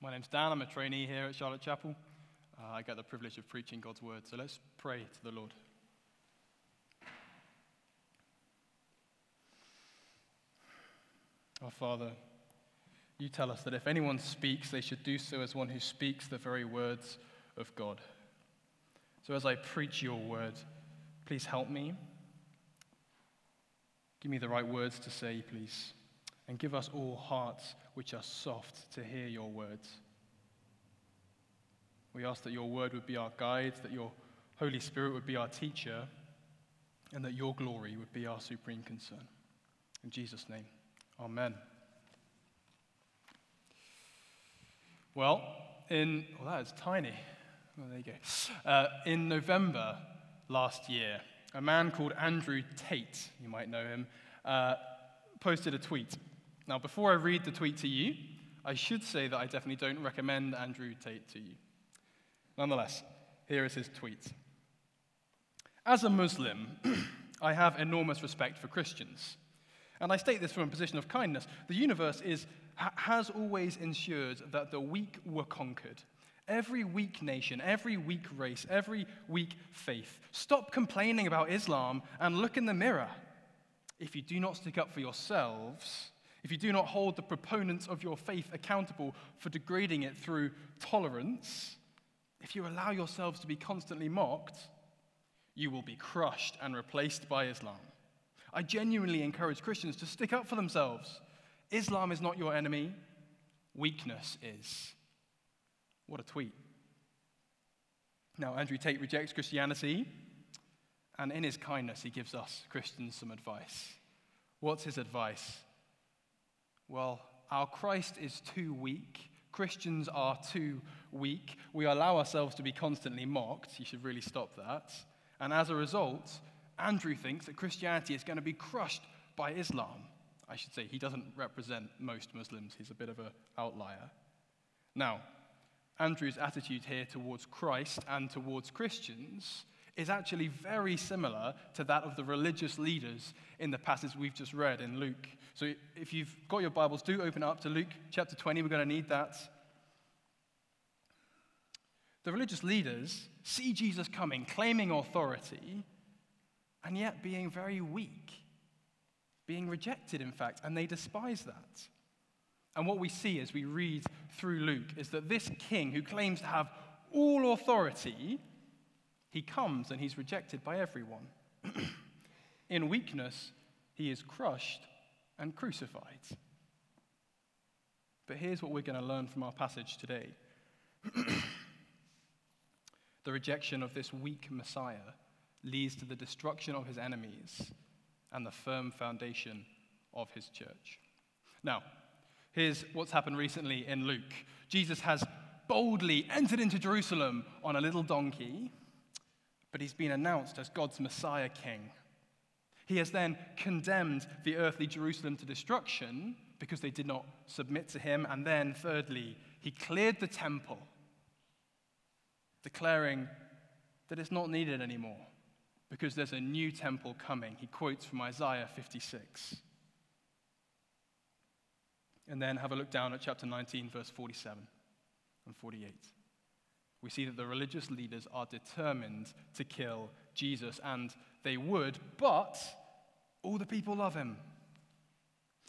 My name's Dan. I'm a trainee here at Charlotte Chapel. Uh, I get the privilege of preaching God's word. So let's pray to the Lord. Our Father, you tell us that if anyone speaks, they should do so as one who speaks the very words of God. So as I preach your word, please help me. Give me the right words to say, please. And give us all hearts which are soft to hear your words. We ask that your word would be our guide, that your Holy Spirit would be our teacher, and that your glory would be our supreme concern. In Jesus' name, amen. Well, in, well, that is tiny. There you go. Uh, in November last year, a man called Andrew Tate, you might know him, uh, posted a tweet. Now, before I read the tweet to you, I should say that I definitely don't recommend Andrew Tate to you. Nonetheless, here is his tweet. As a Muslim, I have enormous respect for Christians. And I state this from a position of kindness. The universe is, has always ensured that the weak were conquered. Every weak nation, every weak race, every weak faith. Stop complaining about Islam and look in the mirror. If you do not stick up for yourselves, if you do not hold the proponents of your faith accountable for degrading it through tolerance, if you allow yourselves to be constantly mocked, you will be crushed and replaced by Islam. I genuinely encourage Christians to stick up for themselves. Islam is not your enemy, weakness is. What a tweet. Now, Andrew Tate rejects Christianity, and in his kindness, he gives us Christians some advice. What's his advice? Well, our Christ is too weak. Christians are too weak. We allow ourselves to be constantly mocked. You should really stop that. And as a result, Andrew thinks that Christianity is going to be crushed by Islam. I should say he doesn't represent most Muslims, he's a bit of an outlier. Now, Andrew's attitude here towards Christ and towards Christians is actually very similar to that of the religious leaders in the passage we've just read in Luke. So if you've got your Bibles, do open up to Luke chapter 20. We're going to need that. The religious leaders see Jesus coming, claiming authority, and yet being very weak, being rejected, in fact, and they despise that. And what we see as we read through Luke is that this king who claims to have all authority he comes and he's rejected by everyone. In weakness, he is crushed and crucified. But here's what we're going to learn from our passage today the rejection of this weak Messiah leads to the destruction of his enemies and the firm foundation of his church. Now, here's what's happened recently in Luke Jesus has boldly entered into Jerusalem on a little donkey but he's been announced as God's Messiah King. He has then condemned the earthly Jerusalem to destruction because they did not submit to him. And then, thirdly, he cleared the temple, declaring that it's not needed anymore because there's a new temple coming. He quotes from Isaiah 56. And then have a look down at chapter 19, verse 47 and 48 we see that the religious leaders are determined to kill Jesus, and they would, but all the people love him.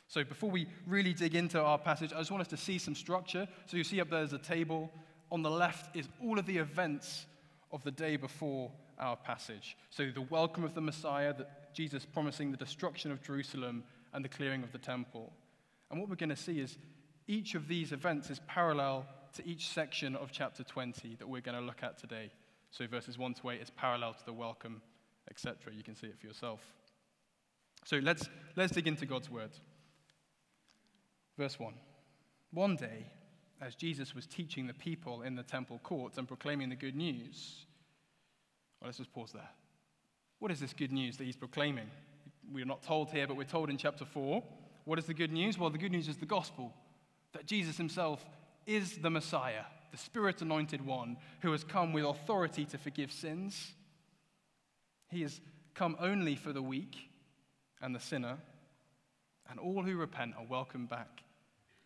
So, before we really dig into our passage, I just want us to see some structure. So, you see up there's a table. On the left is all of the events of the day before our passage. So, the welcome of the Messiah, that Jesus promising the destruction of Jerusalem and the clearing of the temple. And what we're going to see is each of these events is parallel to each section of chapter 20 that we're going to look at today. So verses 1 to 8 is parallel to the welcome, etc. You can see it for yourself. So let's, let's dig into God's word. Verse 1. One day, as Jesus was teaching the people in the temple courts and proclaiming the good news, well, let's just pause there. What is this good news that he's proclaiming? We're not told here, but we're told in chapter 4. What is the good news? Well, the good news is the gospel that Jesus himself is the Messiah, the Spirit anointed one, who has come with authority to forgive sins. He has come only for the weak and the sinner, and all who repent are welcomed back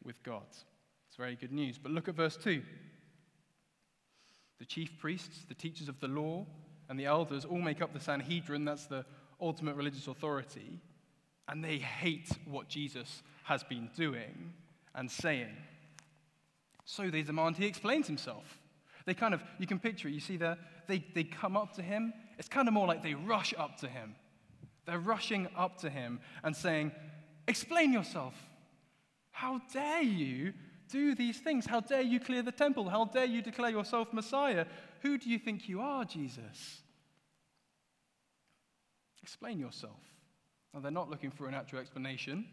with God. It's very good news. But look at verse 2. The chief priests, the teachers of the law, and the elders all make up the Sanhedrin, that's the ultimate religious authority, and they hate what Jesus has been doing and saying. So they demand he explains himself. They kind of, you can picture it, you see there, they, they come up to him. It's kind of more like they rush up to him. They're rushing up to him and saying, Explain yourself. How dare you do these things? How dare you clear the temple? How dare you declare yourself Messiah? Who do you think you are, Jesus? Explain yourself. Now, they're not looking for an actual explanation.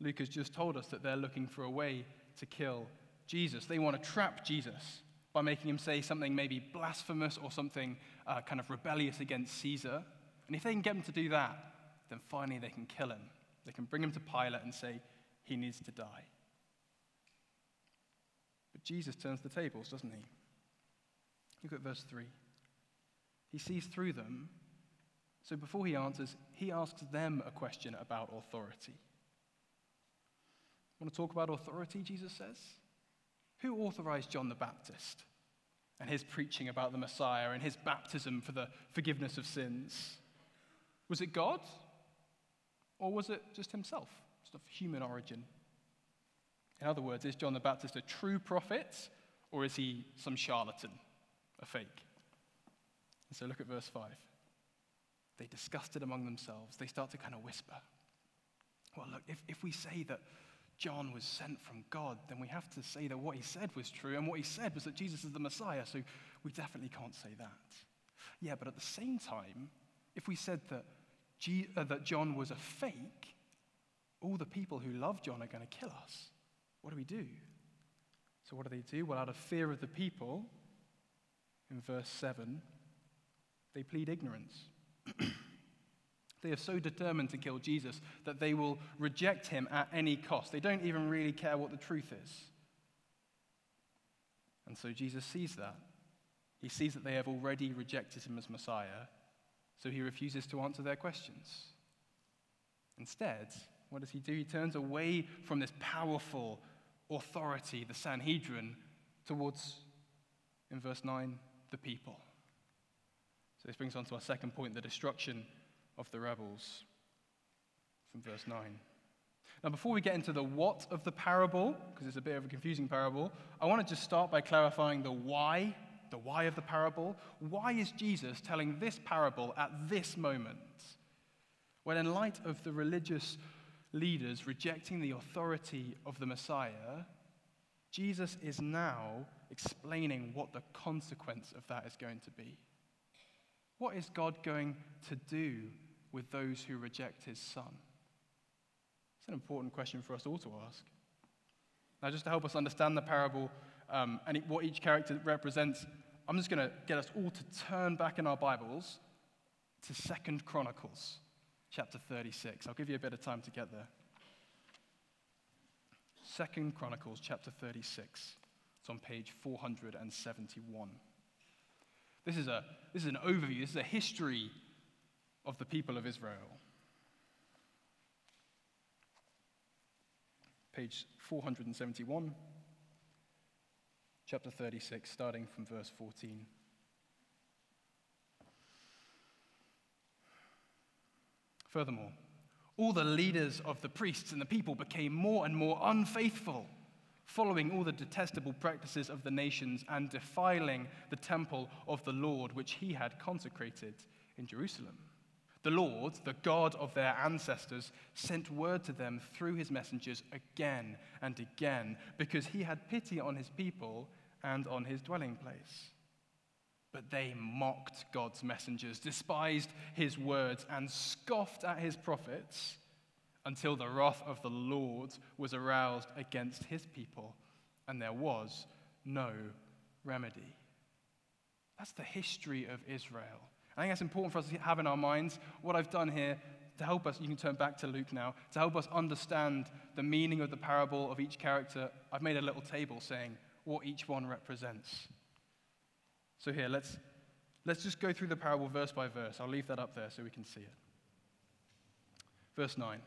Luke has just told us that they're looking for a way to kill Jesus. They want to trap Jesus by making him say something maybe blasphemous or something uh, kind of rebellious against Caesar. And if they can get him to do that, then finally they can kill him. They can bring him to Pilate and say he needs to die. But Jesus turns the tables, doesn't he? Look at verse 3. He sees through them. So before he answers, he asks them a question about authority. Want to talk about authority, Jesus says? Who authorized John the Baptist and his preaching about the Messiah and his baptism for the forgiveness of sins? Was it God? Or was it just himself, just of human origin? In other words, is John the Baptist a true prophet or is he some charlatan, a fake? And so look at verse 5. They discussed it among themselves. They start to kind of whisper. Well, look, if, if we say that John was sent from God, then we have to say that what he said was true, and what he said was that Jesus is the Messiah, so we definitely can't say that. Yeah, but at the same time, if we said that, G- uh, that John was a fake, all the people who love John are going to kill us. What do we do? So, what do they do? Well, out of fear of the people, in verse 7, they plead ignorance. They are so determined to kill Jesus that they will reject him at any cost. They don't even really care what the truth is. And so Jesus sees that. He sees that they have already rejected him as Messiah, so he refuses to answer their questions. Instead, what does he do? He turns away from this powerful authority, the Sanhedrin, towards, in verse 9, the people. So this brings on to our second point the destruction of the rebels from verse 9. Now, before we get into the what of the parable, because it's a bit of a confusing parable, I want to just start by clarifying the why, the why of the parable. Why is Jesus telling this parable at this moment? When, in light of the religious leaders rejecting the authority of the Messiah, Jesus is now explaining what the consequence of that is going to be. What is God going to do with those who reject his son? It's an important question for us all to ask. Now, just to help us understand the parable um, and what each character represents, I'm just going to get us all to turn back in our Bibles to Second Chronicles, chapter 36. I'll give you a bit of time to get there. Second Chronicles, chapter 36. It's on page 471. This is, a, this is an overview, this is a history of the people of Israel. Page 471, chapter 36, starting from verse 14. Furthermore, all the leaders of the priests and the people became more and more unfaithful following all the detestable practices of the nations and defiling the temple of the Lord, which he had consecrated in Jerusalem. The Lord, the God of their ancestors, sent word to them through his messengers again and again, because he had pity on his people and on his dwelling place. But they mocked God's messengers, despised his words, and scoffed at his prophets until the wrath of the Lord was aroused against his people, and there was no remedy. That's the history of Israel. I think that's important for us to have in our minds. What I've done here to help us, you can turn back to Luke now, to help us understand the meaning of the parable of each character, I've made a little table saying what each one represents. So here, let's, let's just go through the parable verse by verse. I'll leave that up there so we can see it. Verse 9.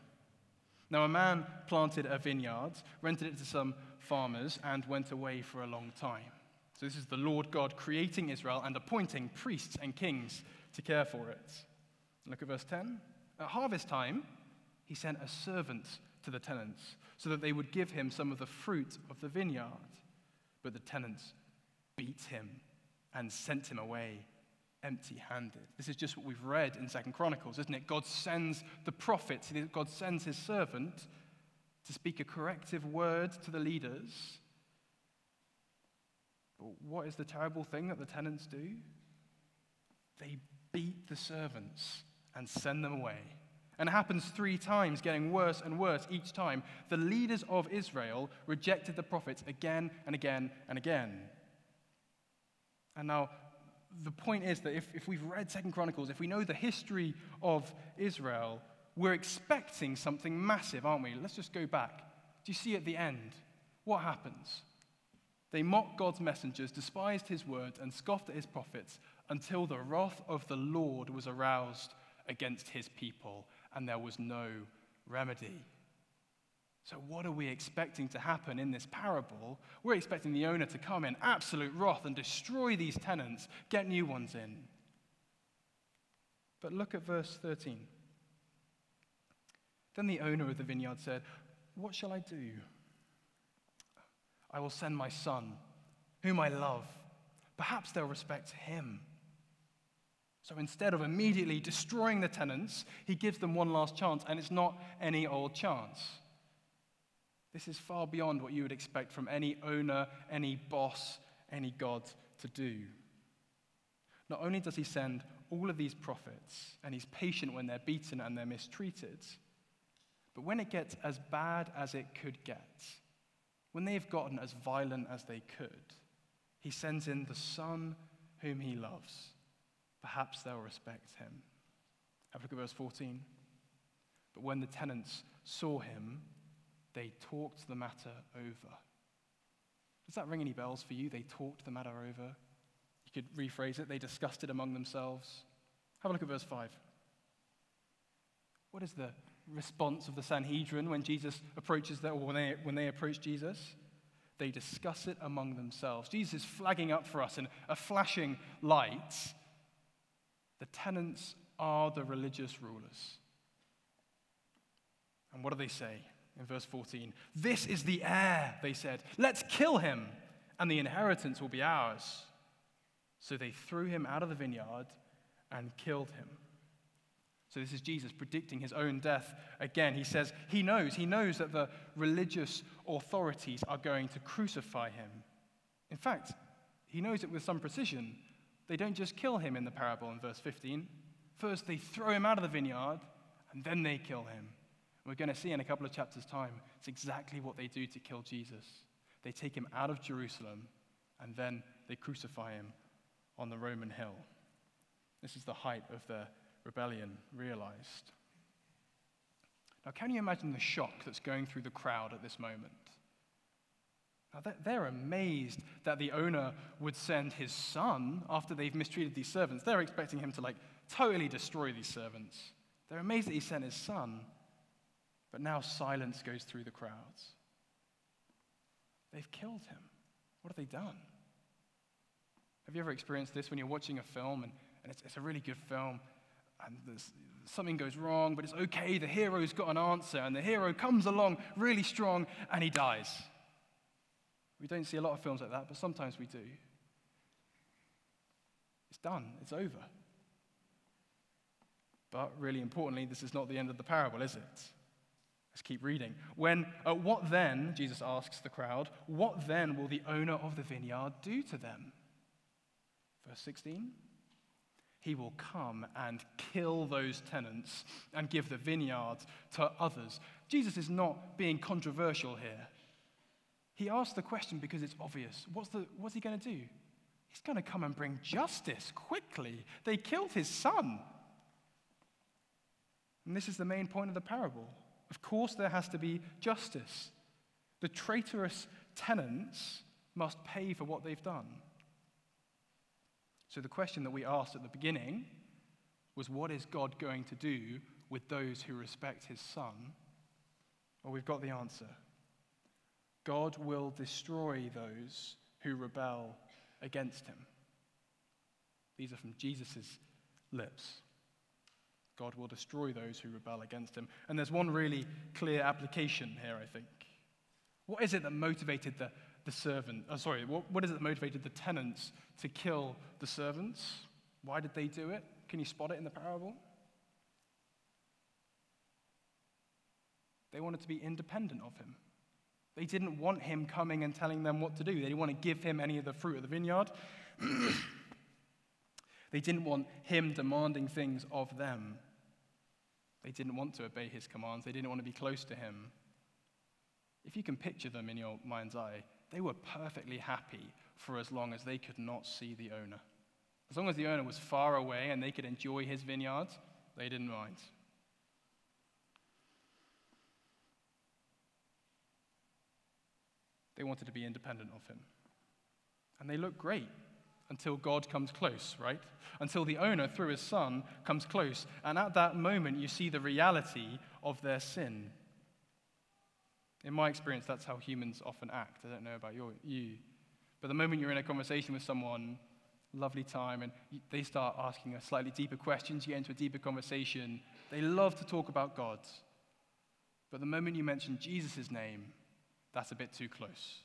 Now, a man planted a vineyard, rented it to some farmers and went away for a long time. So, this is the Lord God creating Israel and appointing priests and kings to care for it. Look at verse 10. At harvest time, he sent a servant to the tenants so that they would give him some of the fruit of the vineyard. But the tenants beat him and sent him away empty handed. This is just what we've read in Second Chronicles, isn't it? God sends the prophet, God sends his servant to speak a corrective word to the leaders. But what is the terrible thing that the tenants do? They beat the servants and send them away. And it happens three times, getting worse and worse each time. The leaders of Israel rejected the prophets again and again and again. And now, the point is that if, if we've read Second Chronicles, if we know the history of Israel, we're expecting something massive, aren't we? Let's just go back. Do you see at the end? What happens? They mocked God's messengers, despised his word, and scoffed at his prophets until the wrath of the Lord was aroused against his people, and there was no remedy. So, what are we expecting to happen in this parable? We're expecting the owner to come in absolute wrath and destroy these tenants, get new ones in. But look at verse 13. Then the owner of the vineyard said, What shall I do? I will send my son, whom I love. Perhaps they'll respect him. So instead of immediately destroying the tenants, he gives them one last chance, and it's not any old chance. This is far beyond what you would expect from any owner, any boss, any God to do. Not only does he send all of these prophets, and he's patient when they're beaten and they're mistreated, but when it gets as bad as it could get, when they've gotten as violent as they could, he sends in the Son whom he loves Perhaps they'll respect him. Have a look at verse 14. But when the tenants saw him, they talked the matter over. Does that ring any bells for you? They talked the matter over. You could rephrase it. They discussed it among themselves. Have a look at verse 5. What is the response of the Sanhedrin when Jesus approaches them, or when they, when they approach Jesus? They discuss it among themselves. Jesus is flagging up for us in a flashing light the tenants are the religious rulers. And what do they say in verse 14? This is the heir, they said. Let's kill him, and the inheritance will be ours. So they threw him out of the vineyard and killed him. So this is Jesus predicting his own death again. He says he knows, he knows that the religious authorities are going to crucify him. In fact, he knows it with some precision they don't just kill him in the parable in verse 15. First, they throw him out of the vineyard, and then they kill him. We're going to see in a couple of chapters' time, it's exactly what they do to kill Jesus. They take him out of Jerusalem, and then they crucify him on the Roman hill. This is the height of the rebellion realized. Now, can you imagine the shock that's going through the crowd at this moment? Now, they're amazed that the owner would send his son after they've mistreated these servants. They're expecting him to, like, totally destroy these servants. They're amazed that he sent his son. But now silence goes through the crowds. They've killed him. What have they done? Have you ever experienced this when you're watching a film and, and it's, it's a really good film and something goes wrong, but it's okay, the hero's got an answer, and the hero comes along really strong and he dies? We don't see a lot of films like that, but sometimes we do. It's done, it's over. But really importantly, this is not the end of the parable, is it? Let's keep reading. When, uh, what then, Jesus asks the crowd, what then will the owner of the vineyard do to them? Verse 16. He will come and kill those tenants and give the vineyard to others. Jesus is not being controversial here. He asks the question because it's obvious. What's, the, what's he going to do? He's going to come and bring justice quickly. They killed his son. And this is the main point of the parable. Of course, there has to be justice. The traitorous tenants must pay for what they've done. So, the question that we asked at the beginning was what is God going to do with those who respect his son? Well, we've got the answer. God will destroy those who rebel against him. These are from Jesus' lips. God will destroy those who rebel against him. And there's one really clear application here, I think. What is it that motivated the, the servant? Oh, sorry, what, what is it that motivated the tenants to kill the servants? Why did they do it? Can you spot it in the parable? They wanted to be independent of him. They didn't want him coming and telling them what to do. They didn't want to give him any of the fruit of the vineyard. they didn't want him demanding things of them. They didn't want to obey his commands. They didn't want to be close to him. If you can picture them in your mind's eye, they were perfectly happy for as long as they could not see the owner. As long as the owner was far away and they could enjoy his vineyards, they didn't mind. They wanted to be independent of him. And they look great until God comes close, right? Until the owner, through his son, comes close. And at that moment, you see the reality of their sin. In my experience, that's how humans often act. I don't know about your, you. But the moment you're in a conversation with someone, lovely time, and they start asking a slightly deeper questions, you get into a deeper conversation, they love to talk about God. But the moment you mention Jesus' name, that's a bit too close.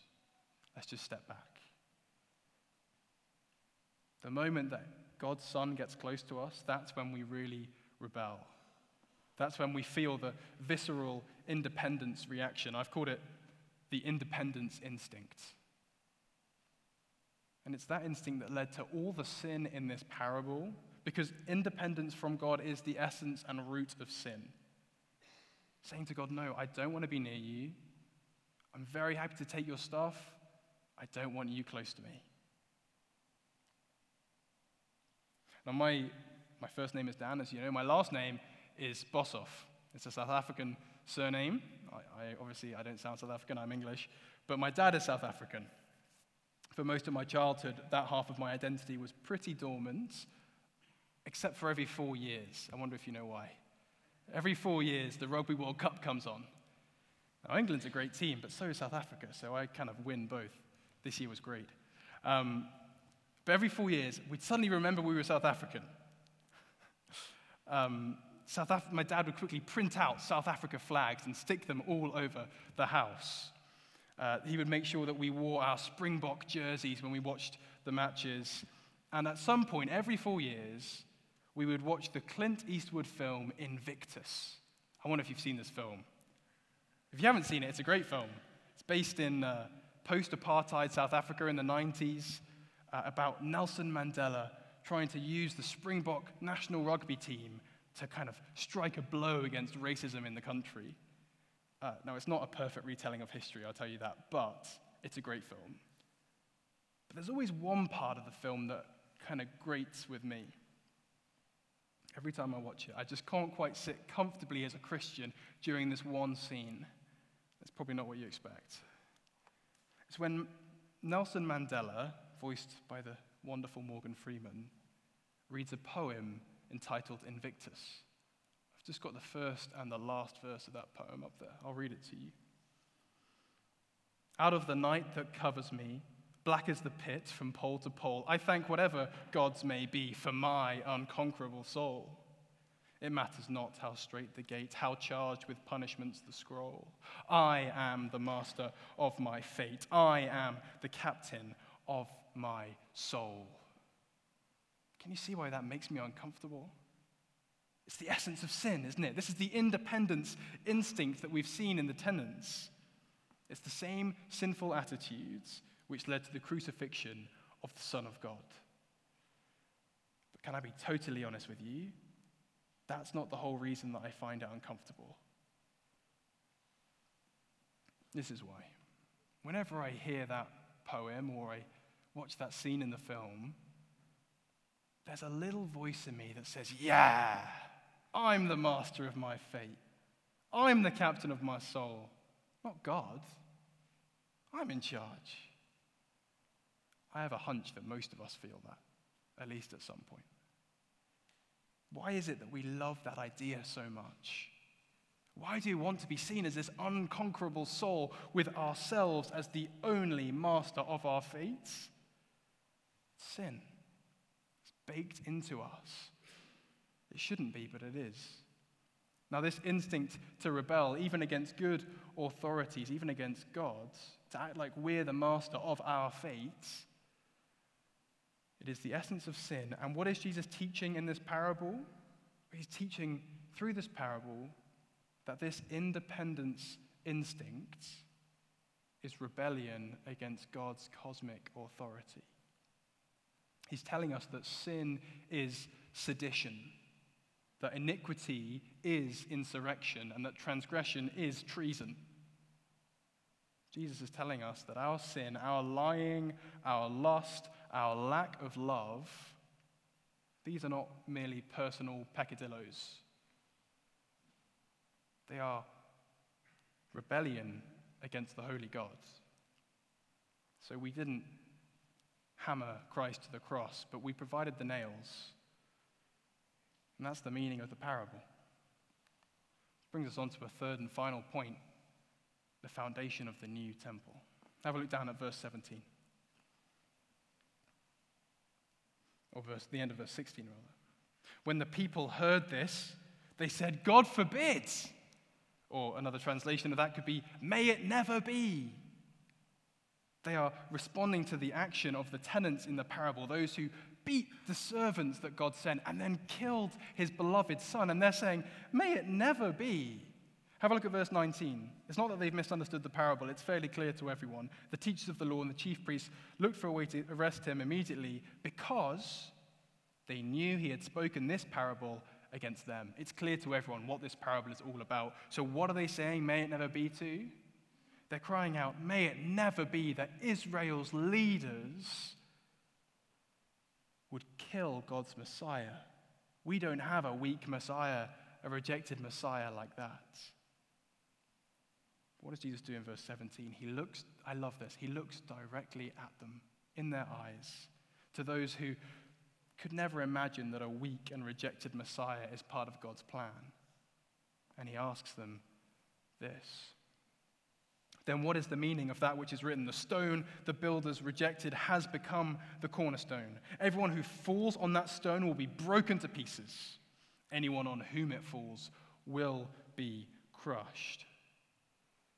Let's just step back. The moment that God's Son gets close to us, that's when we really rebel. That's when we feel the visceral independence reaction. I've called it the independence instinct. And it's that instinct that led to all the sin in this parable, because independence from God is the essence and root of sin. Saying to God, No, I don't want to be near you. I'm very happy to take your stuff. I don't want you close to me. Now, my, my first name is Dan, as you know. My last name is Boshoff. It's a South African surname. I, I, obviously, I don't sound South African, I'm English. But my dad is South African. For most of my childhood, that half of my identity was pretty dormant, except for every four years. I wonder if you know why. Every four years, the Rugby World Cup comes on. Now, England's a great team, but so is South Africa, so I kind of win both. This year was great. Um, but every four years, we'd suddenly remember we were South African. um, South Af- my dad would quickly print out South Africa flags and stick them all over the house. Uh, he would make sure that we wore our Springbok jerseys when we watched the matches. And at some point, every four years, we would watch the Clint Eastwood film Invictus. I wonder if you've seen this film. If you haven't seen it, it's a great film. It's based in uh, post apartheid South Africa in the 90s uh, about Nelson Mandela trying to use the Springbok national rugby team to kind of strike a blow against racism in the country. Uh, now, it's not a perfect retelling of history, I'll tell you that, but it's a great film. But there's always one part of the film that kind of grates with me. Every time I watch it, I just can't quite sit comfortably as a Christian during this one scene. That's probably not what you expect. It's when Nelson Mandela voiced by the wonderful Morgan Freeman, reads a poem entitled Invictus. I've just got the first and the last verse of that poem up there. I'll read it to you. Out of the night that covers me, black as the pit from pole to pole, I thank whatever gods may be for my unconquerable soul. It matters not how straight the gate, how charged with punishments the scroll. I am the master of my fate. I am the captain of my soul. Can you see why that makes me uncomfortable? It's the essence of sin, isn't it? This is the independence instinct that we've seen in the tenants. It's the same sinful attitudes which led to the crucifixion of the Son of God. But can I be totally honest with you? That's not the whole reason that I find it uncomfortable. This is why. Whenever I hear that poem or I watch that scene in the film, there's a little voice in me that says, Yeah, I'm the master of my fate. I'm the captain of my soul, not God. I'm in charge. I have a hunch that most of us feel that, at least at some point. Why is it that we love that idea so much? Why do we want to be seen as this unconquerable soul with ourselves as the only master of our fates? Sin. Baked into us. It shouldn't be, but it is. Now, this instinct to rebel, even against good authorities, even against God, to act like we're the master of our fates, it is the essence of sin. And what is Jesus teaching in this parable? He's teaching through this parable that this independence instinct is rebellion against God's cosmic authority. He's telling us that sin is sedition, that iniquity is insurrection, and that transgression is treason. Jesus is telling us that our sin, our lying, our lust, our lack of love, these are not merely personal peccadillos. They are rebellion against the holy God. So we didn't hammer Christ to the cross, but we provided the nails. And that's the meaning of the parable. Brings us on to a third and final point the foundation of the new temple. Have a look down at verse 17. Or verse, the end of verse 16, rather. When the people heard this, they said, God forbid. Or another translation of that could be, May it never be. They are responding to the action of the tenants in the parable, those who beat the servants that God sent and then killed his beloved son. And they're saying, May it never be. Have a look at verse 19. It's not that they've misunderstood the parable, it's fairly clear to everyone. The teachers of the law and the chief priests looked for a way to arrest him immediately because they knew he had spoken this parable against them. It's clear to everyone what this parable is all about. So, what are they saying? May it never be to? They're crying out, May it never be that Israel's leaders would kill God's Messiah. We don't have a weak Messiah, a rejected Messiah like that. What does Jesus do in verse 17? He looks, I love this, he looks directly at them in their eyes, to those who could never imagine that a weak and rejected Messiah is part of God's plan. And he asks them this. Then, what is the meaning of that which is written? The stone the builders rejected has become the cornerstone. Everyone who falls on that stone will be broken to pieces. Anyone on whom it falls will be crushed.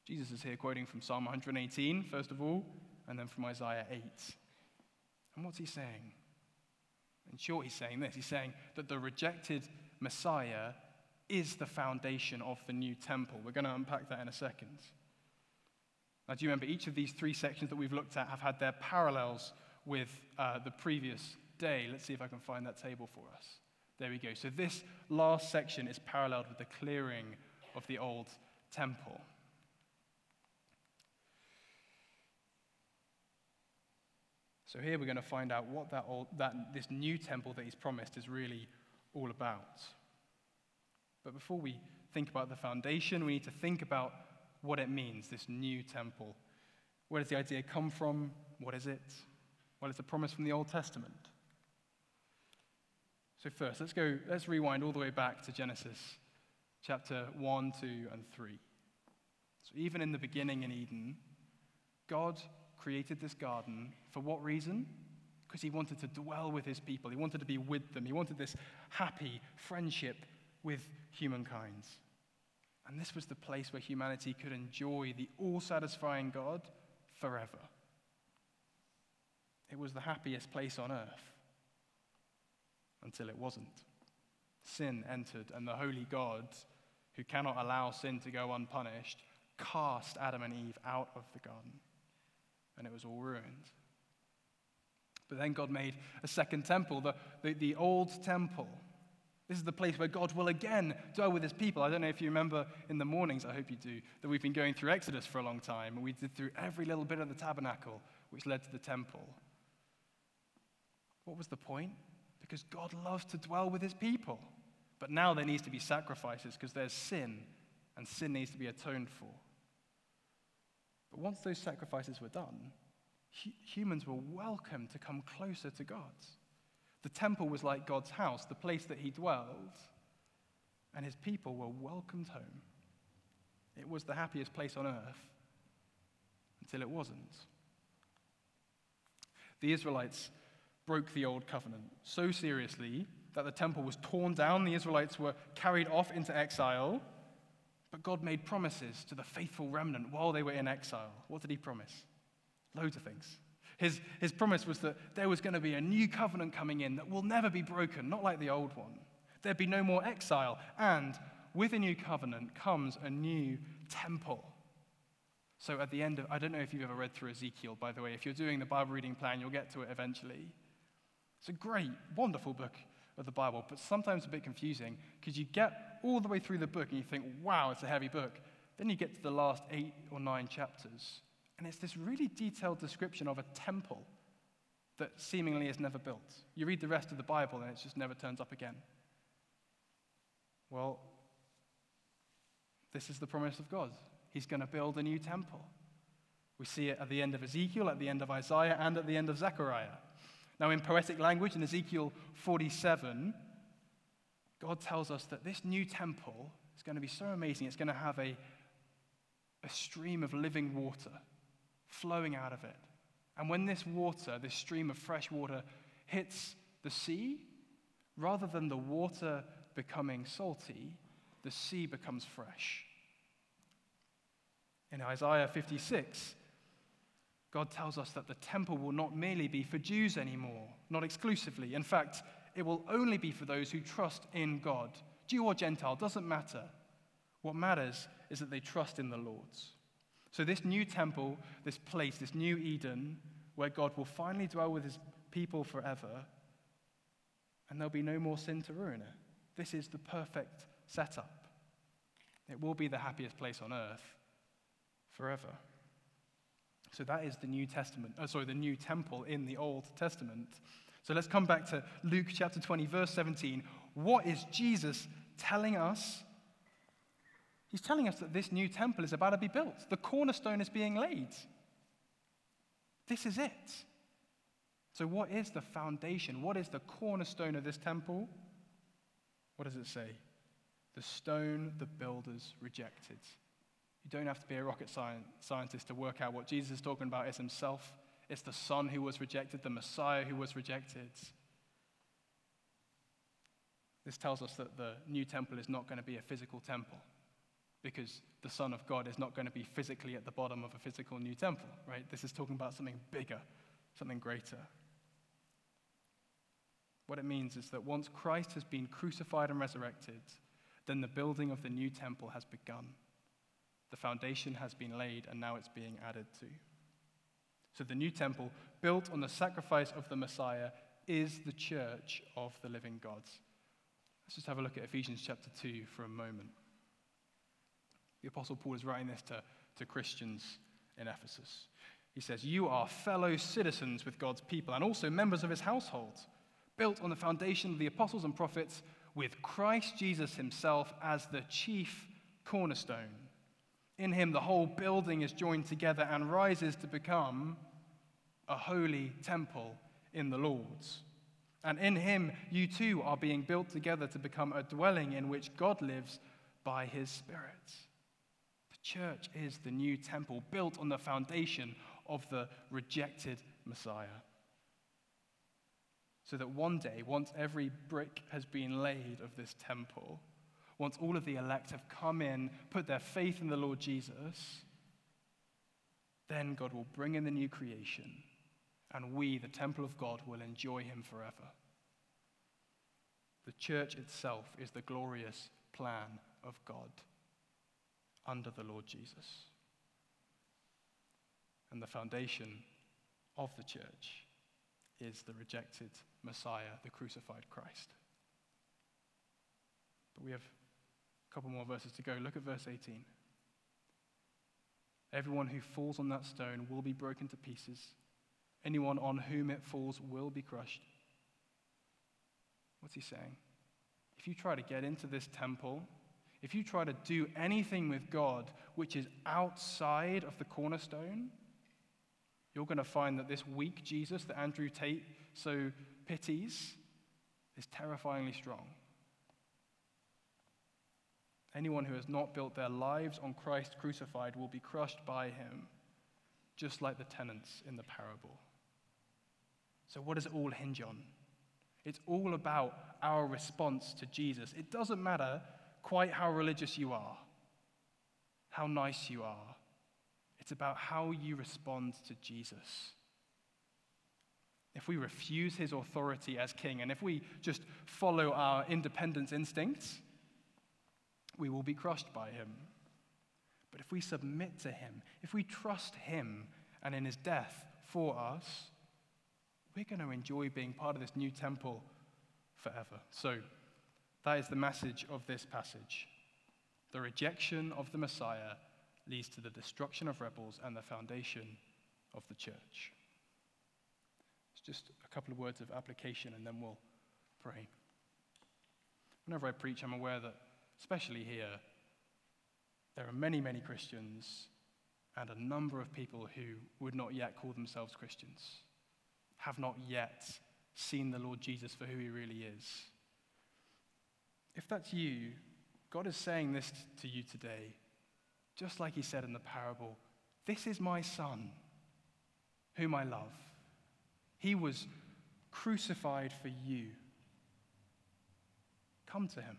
Jesus is here quoting from Psalm 118, first of all, and then from Isaiah 8. And what's he saying? In short, he's saying this he's saying that the rejected Messiah is the foundation of the new temple. We're going to unpack that in a second. Now, do you remember each of these three sections that we've looked at have had their parallels with uh, the previous day? Let's see if I can find that table for us. There we go. So, this last section is paralleled with the clearing of the old temple. So here we're going to find out what that, old, that this new temple that he's promised is really all about. But before we think about the foundation, we need to think about what it means, this new temple. Where does the idea come from? What is it? Well, it's a promise from the Old Testament. So first, let's go, let's rewind all the way back to Genesis chapter 1, 2, and 3. So even in the beginning in Eden, God created this garden for what reason? Because he wanted to dwell with his people. He wanted to be with them. He wanted this happy friendship with humankind. And this was the place where humanity could enjoy the all satisfying God forever. It was the happiest place on earth until it wasn't. Sin entered, and the holy God, who cannot allow sin to go unpunished, cast Adam and Eve out of the garden and it was all ruined. But then God made a second temple, the, the, the, old temple. This is the place where God will again dwell with his people. I don't know if you remember in the mornings, I hope you do, that we've been going through Exodus for a long time, and we did through every little bit of the tabernacle, which led to the temple. What was the point? Because God loves to dwell with his people. But now there needs to be sacrifices because there's sin, and sin needs to be atoned for. But once those sacrifices were done, humans were welcome to come closer to God. The temple was like God's house, the place that he dwelled, and his people were welcomed home. It was the happiest place on earth until it wasn't. The Israelites broke the old covenant so seriously that the temple was torn down, the Israelites were carried off into exile. But God made promises to the faithful remnant while they were in exile. What did He promise? Loads of things. His, his promise was that there was going to be a new covenant coming in that will never be broken, not like the old one. There'd be no more exile. And with a new covenant comes a new temple. So at the end of, I don't know if you've ever read through Ezekiel, by the way. If you're doing the Bible reading plan, you'll get to it eventually. It's a great, wonderful book of the Bible, but sometimes a bit confusing because you get all the way through the book and you think, wow, it's a heavy book. Then you get to the last eight or nine chapters, and it's this really detailed description of a temple that seemingly is never built. You read the rest of the Bible and it just never turns up again. Well, this is the promise of God. He's going to build a new temple. We see it at the end of Ezekiel, at the end of Isaiah, and at the end of Zechariah. Now, in poetic language, in Ezekiel 47, God tells us that this new temple is going to be so amazing. It's going to have a, a stream of living water flowing out of it. And when this water, this stream of fresh water, hits the sea, rather than the water becoming salty, the sea becomes fresh. In Isaiah 56, God tells us that the temple will not merely be for Jews anymore, not exclusively. In fact, it will only be for those who trust in God. Jew or Gentile, doesn't matter. What matters is that they trust in the Lord's. So, this new temple, this place, this new Eden, where God will finally dwell with his people forever, and there'll be no more sin to ruin it. This is the perfect setup. It will be the happiest place on earth forever. So that is the New Testament, oh, sorry, the new temple in the Old Testament. So let's come back to Luke chapter 20, verse 17. What is Jesus telling us? He's telling us that this new temple is about to be built. The cornerstone is being laid. This is it. So, what is the foundation? What is the cornerstone of this temple? What does it say? The stone the builders rejected. You don't have to be a rocket scientist to work out what Jesus is talking about is himself. It's the Son who was rejected, the Messiah who was rejected. This tells us that the new temple is not going to be a physical temple because the Son of God is not going to be physically at the bottom of a physical new temple, right? This is talking about something bigger, something greater. What it means is that once Christ has been crucified and resurrected, then the building of the new temple has begun. The foundation has been laid, and now it's being added to. So the new temple, built on the sacrifice of the Messiah, is the church of the living God. Let's just have a look at Ephesians chapter 2 for a moment. The Apostle Paul is writing this to, to Christians in Ephesus. He says, You are fellow citizens with God's people and also members of his household, built on the foundation of the apostles and prophets, with Christ Jesus himself as the chief cornerstone in him, the whole building is joined together and rises to become a holy temple in the Lord's. And in him, you too are being built together to become a dwelling in which God lives by his Spirit. Church is the new temple built on the foundation of the rejected Messiah. So that one day, once every brick has been laid of this temple, once all of the elect have come in, put their faith in the Lord Jesus, then God will bring in the new creation, and we, the temple of God, will enjoy him forever. The church itself is the glorious plan of God under the Lord Jesus. And the foundation of the church is the rejected Messiah, the crucified Christ. But we have a couple more verses to go. Look at verse 18. Everyone who falls on that stone will be broken to pieces. Anyone on whom it falls will be crushed. What's he saying? If you try to get into this temple, if you try to do anything with God which is outside of the cornerstone, you're going to find that this weak Jesus that Andrew Tate so pities is terrifyingly strong. Anyone who has not built their lives on Christ crucified will be crushed by him, just like the tenants in the parable. So, what does it all hinge on? It's all about our response to Jesus. It doesn't matter quite how religious you are, how nice you are, it's about how you respond to Jesus. If we refuse his authority as king, and if we just follow our independence instincts, we will be crushed by him. But if we submit to him, if we trust him and in his death for us, we're going to enjoy being part of this new temple forever. So, that is the message of this passage. The rejection of the Messiah leads to the destruction of rebels and the foundation of the church. It's just a couple of words of application and then we'll pray. Whenever I preach, I'm aware that especially here, there are many, many Christians and a number of people who would not yet call themselves Christians, have not yet seen the Lord Jesus for who he really is. If that's you, God is saying this to you today, just like he said in the parable This is my son, whom I love. He was crucified for you. Come to him.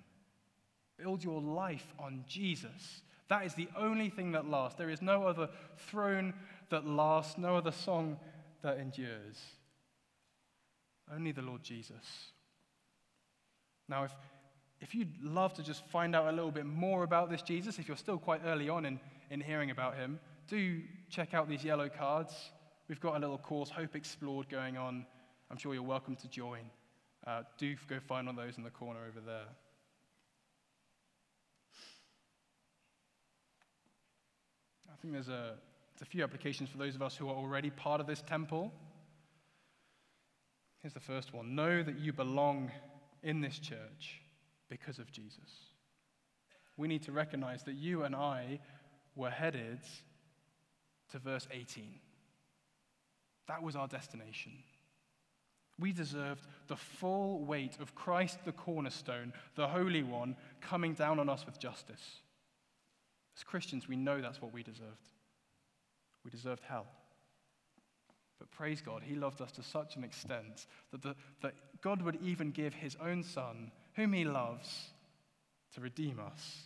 Build your life on Jesus. That is the only thing that lasts. There is no other throne that lasts, no other song that endures. Only the Lord Jesus. Now, if, if you'd love to just find out a little bit more about this Jesus, if you're still quite early on in, in hearing about him, do check out these yellow cards. We've got a little course, Hope Explored, going on. I'm sure you're welcome to join. Uh, do go find one of those in the corner over there. I think there's a, there's a few applications for those of us who are already part of this temple. Here's the first one Know that you belong in this church because of Jesus. We need to recognize that you and I were headed to verse 18. That was our destination. We deserved the full weight of Christ the cornerstone, the Holy One, coming down on us with justice. As Christians, we know that's what we deserved. We deserved hell. But praise God, He loved us to such an extent that, the, that God would even give His own Son, whom He loves, to redeem us.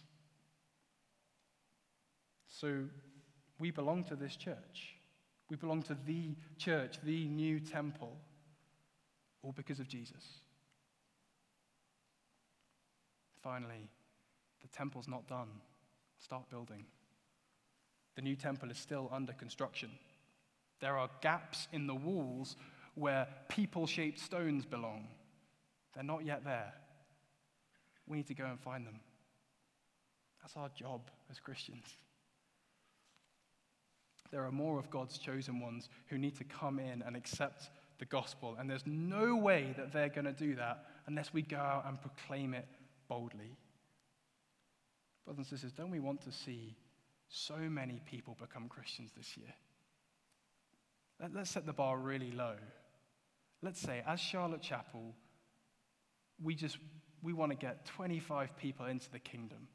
So we belong to this church. We belong to the church, the new temple, all because of Jesus. Finally, the temple's not done. Start building. The new temple is still under construction. There are gaps in the walls where people shaped stones belong. They're not yet there. We need to go and find them. That's our job as Christians. There are more of God's chosen ones who need to come in and accept the gospel, and there's no way that they're going to do that unless we go out and proclaim it boldly. Brothers and sisters, don't we want to see so many people become Christians this year? Let, us set the bar really low. Let's say, as Charlotte Chapel, we just we want to get 25 people into the kingdom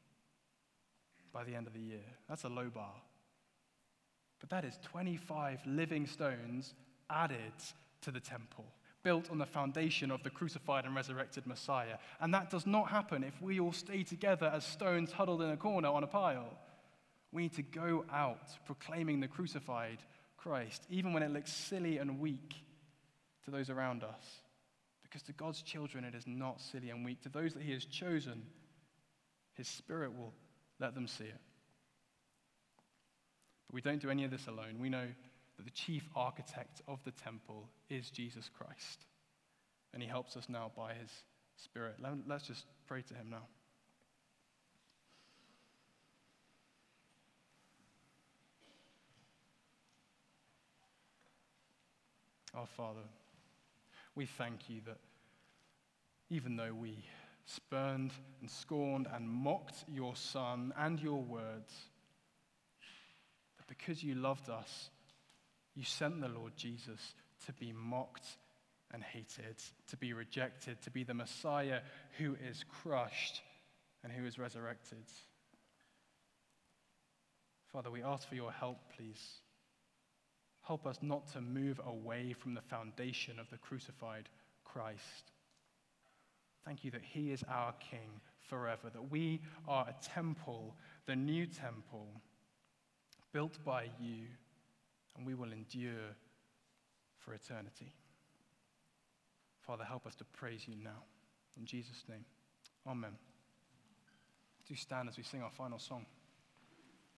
by the end of the year. That's a low bar. But that is 25 living stones added to the temple, built on the foundation of the crucified and resurrected Messiah. And that does not happen if we all stay together as stones huddled in a corner on a pile. We need to go out proclaiming the crucified Christ, even when it looks silly and weak to those around us. Because to God's children, it is not silly and weak. To those that He has chosen, His Spirit will let them see it. But we don't do any of this alone. We know that the chief architect of the temple is Jesus Christ. And He helps us now by His Spirit. Let's just pray to Him now. Our Father, we thank you that even though we spurned and scorned and mocked your Son and your words, that because you loved us, you sent the Lord Jesus to be mocked and hated, to be rejected, to be the Messiah who is crushed and who is resurrected. Father, we ask for your help, please. Help us not to move away from the foundation of the crucified Christ. Thank you that He is our King forever, that we are a temple, the new temple, built by you, and we will endure for eternity. Father, help us to praise you now. In Jesus' name, amen. Do stand as we sing our final song.